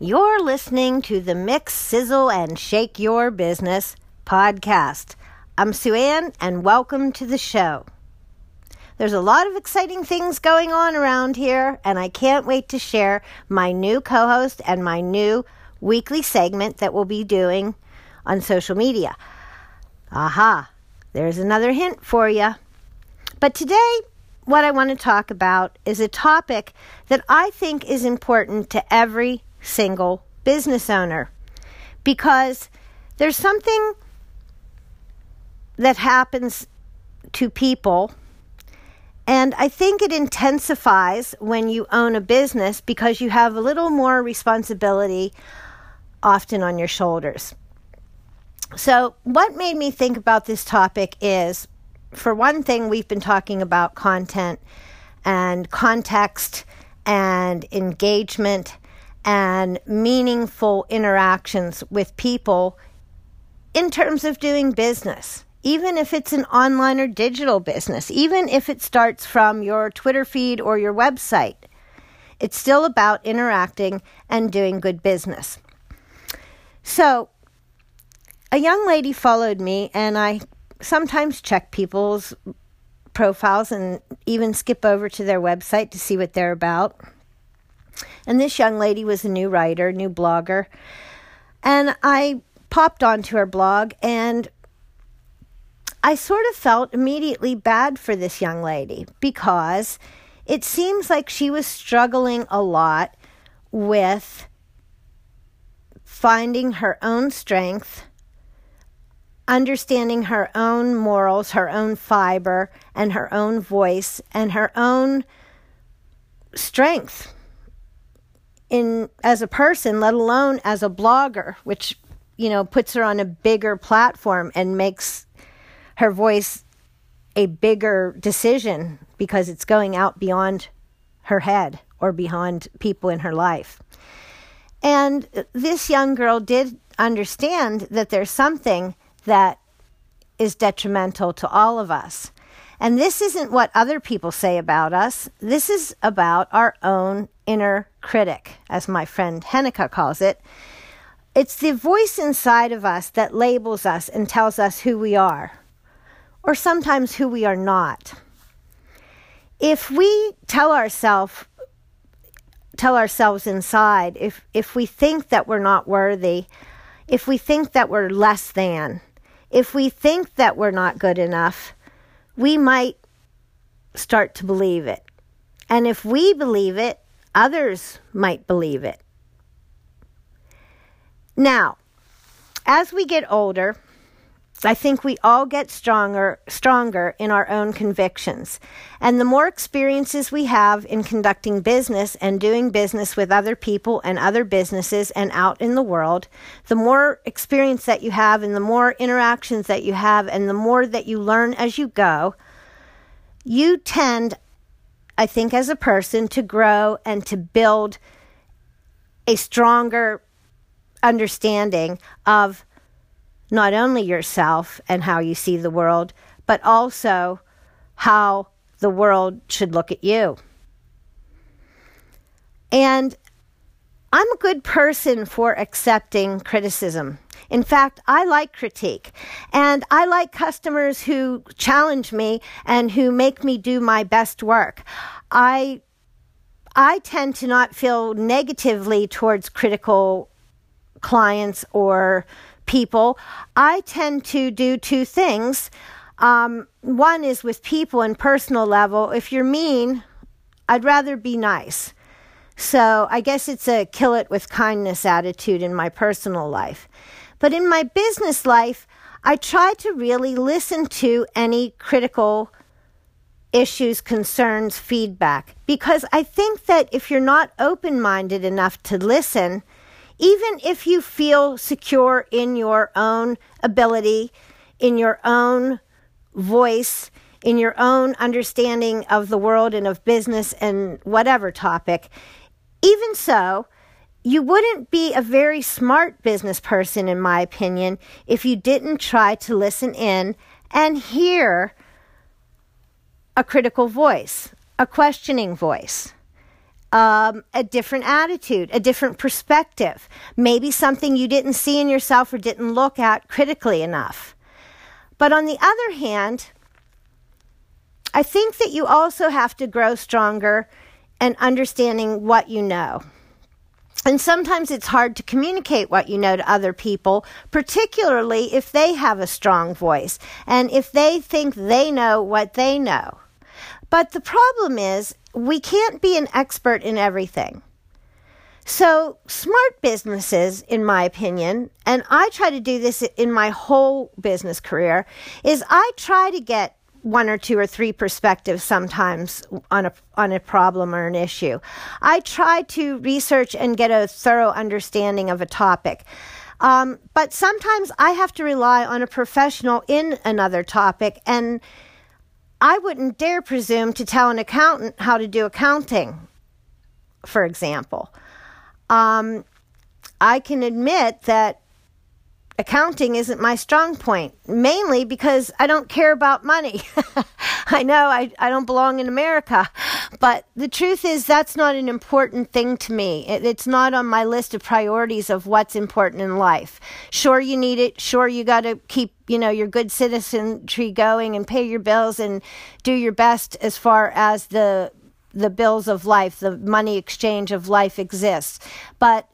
You're listening to the Mix, Sizzle, and Shake Your Business podcast. I'm Sue Ann, and welcome to the show. There's a lot of exciting things going on around here, and I can't wait to share my new co host and my new weekly segment that we'll be doing on social media. Aha, there's another hint for you. But today, what I want to talk about is a topic that I think is important to every single business owner because there's something that happens to people. And I think it intensifies when you own a business because you have a little more responsibility often on your shoulders. So, what made me think about this topic is for one thing, we've been talking about content and context and engagement and meaningful interactions with people in terms of doing business, even if it's an online or digital business, even if it starts from your Twitter feed or your website. It's still about interacting and doing good business. So, a young lady followed me, and I sometimes check people's profiles and even skip over to their website to see what they're about. And this young lady was a new writer, new blogger. And I popped onto her blog and I sort of felt immediately bad for this young lady because it seems like she was struggling a lot with finding her own strength understanding her own morals, her own fiber, and her own voice, and her own strength in as a person, let alone as a blogger, which you know puts her on a bigger platform and makes her voice a bigger decision because it's going out beyond her head or beyond people in her life. And this young girl did understand that there's something that is detrimental to all of us. And this isn't what other people say about us. This is about our own inner critic, as my friend Henneke calls it. It's the voice inside of us that labels us and tells us who we are, or sometimes who we are not. If we tell ourselves tell ourselves inside, if if we think that we're not worthy, if we think that we're less than, if we think that we're not good enough, we might start to believe it. And if we believe it, others might believe it. Now, as we get older, I think we all get stronger stronger in our own convictions. And the more experiences we have in conducting business and doing business with other people and other businesses and out in the world, the more experience that you have and the more interactions that you have and the more that you learn as you go, you tend I think as a person to grow and to build a stronger understanding of not only yourself and how you see the world, but also how the world should look at you. And I'm a good person for accepting criticism. In fact, I like critique. And I like customers who challenge me and who make me do my best work. I I tend to not feel negatively towards critical clients or people, I tend to do two things. Um, one is with people and personal level. If you're mean, I'd rather be nice. So I guess it's a kill it with kindness attitude in my personal life. But in my business life, I try to really listen to any critical issues, concerns, feedback, because I think that if you're not open minded enough to listen, even if you feel secure in your own ability, in your own voice, in your own understanding of the world and of business and whatever topic, even so, you wouldn't be a very smart business person, in my opinion, if you didn't try to listen in and hear a critical voice, a questioning voice. um, a different attitude, a different perspective, maybe something you didn't see in yourself or didn't look at critically enough. But on the other hand, I think that you also have to grow stronger and understanding what you know. And sometimes it's hard to communicate what you know to other people, particularly if they have a strong voice and if they think they know what they know. But the problem is, we can't be an expert in everything. So, smart businesses, in my opinion, and I try to do this in my whole business career, is I try to get one or two or three perspectives sometimes on a on a problem or an issue. I try to research and get a thorough understanding of a topic. Um, but sometimes I have to rely on a professional in another topic, and I wouldn't dare presume to tell an accountant how to do accounting, for example. Um, I can admit that accounting isn't my strong point, mainly because I don't care about money. I know I, I don't belong in America, but the truth is that's not an important thing to me. It, it's not on my list of priorities of what's important in life. Sure, you need it. Sure, you got to keep you know your good citizenry going and pay your bills and do your best as far as the the bills of life, the money exchange of life exists. But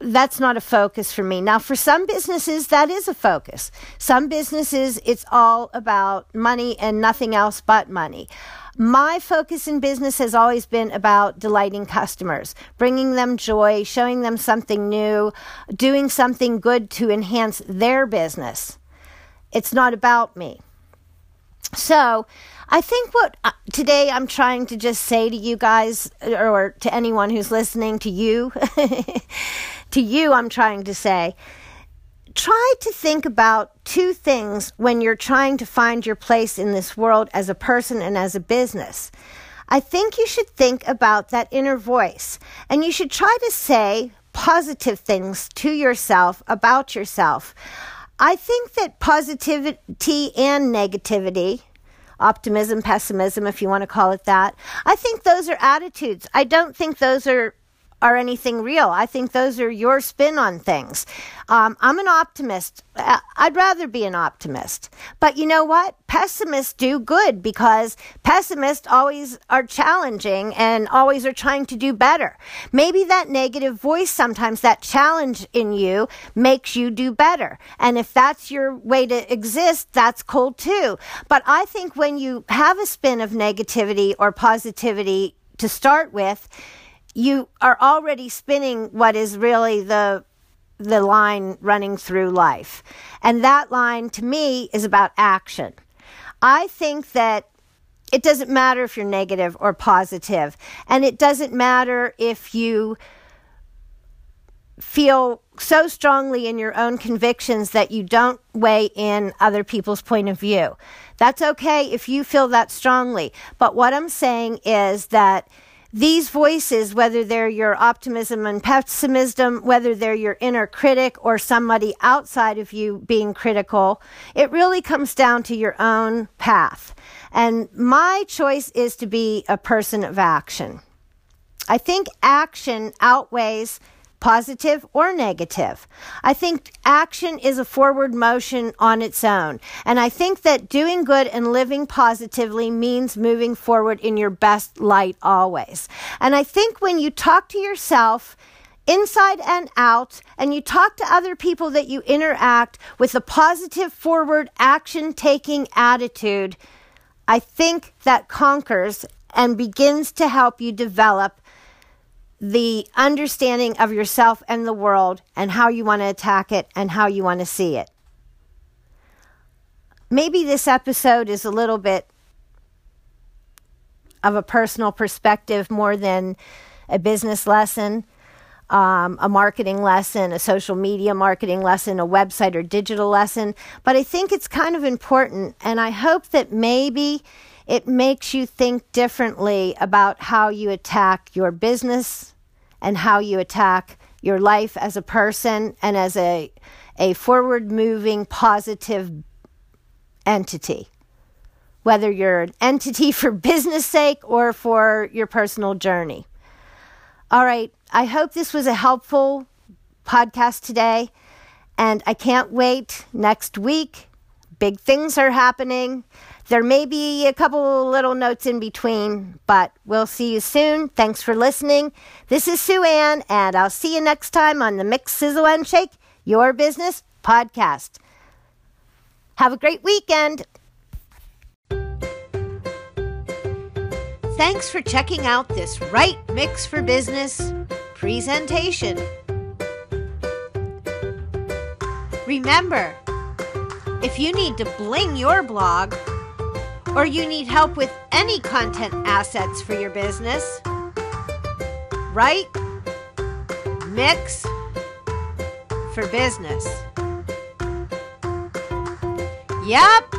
that's not a focus for me. Now, for some businesses, that is a focus. Some businesses, it's all about money and nothing else but money. My focus in business has always been about delighting customers, bringing them joy, showing them something new, doing something good to enhance their business. It's not about me. So, I think what uh, today I'm trying to just say to you guys, or to anyone who's listening to you, to you, I'm trying to say, try to think about two things when you're trying to find your place in this world as a person and as a business. I think you should think about that inner voice and you should try to say positive things to yourself about yourself. I think that positivity and negativity, optimism, pessimism, if you want to call it that, I think those are attitudes. I don't think those are are anything real. I think those are your spin on things. Um, I'm an optimist. I'd rather be an optimist. But you know what? Pessimists do good because pessimists always are challenging and always are trying to do better. Maybe that negative voice sometimes, that challenge in you, makes you do better. And if that's your way to exist, that's cool too. But I think when you have a spin of negativity or positivity to start with, you are already spinning what is really the the line running through life. And that line to me is about action. I think that it doesn't matter if you're negative or positive, and it doesn't matter if you feel so strongly in your own convictions that you don't weigh in other people's point of view. That's okay if you feel that strongly. But what I'm saying is that these voices, whether they're your optimism and pessimism, whether they're your inner critic or somebody outside of you being critical, it really comes down to your own path. And my choice is to be a person of action. I think action outweighs positive or negative. I think action is a forward motion on its own. And I think that doing good and living positively means moving forward in your best light always. And I think when you talk to yourself, inside and out, and you talk to other people that you interact with a positive, forward, action taking attitude, I think that conquers and begins to help you develop the understanding of yourself and the world and how you want to attack it and how you want to see it. Maybe this episode is a little bit of a personal perspective more than a business lesson, um, a marketing lesson, a social media marketing lesson, a website or digital lesson. But I think it's kind of important, and I hope that maybe it makes you think differently about how you attack your business and how you attack your life as a person and as a, a forward moving, positive entity. whether you're an entity for business sake or for your personal journey. All right, I hope this was a helpful podcast today, and I can't wait next week. Big things are happening. There may be a couple little notes in between, but we'll see you soon. Thanks for listening. This is Sue Ann, and I'll see you next time on the Mix Sizzle and Shake Your Business podcast. Have a great weekend. Thanks for checking out this Right Mix for Business presentation. Remember, if you need to bling your blog, or you need help with any content assets for your business, right? Mix for business. Yep,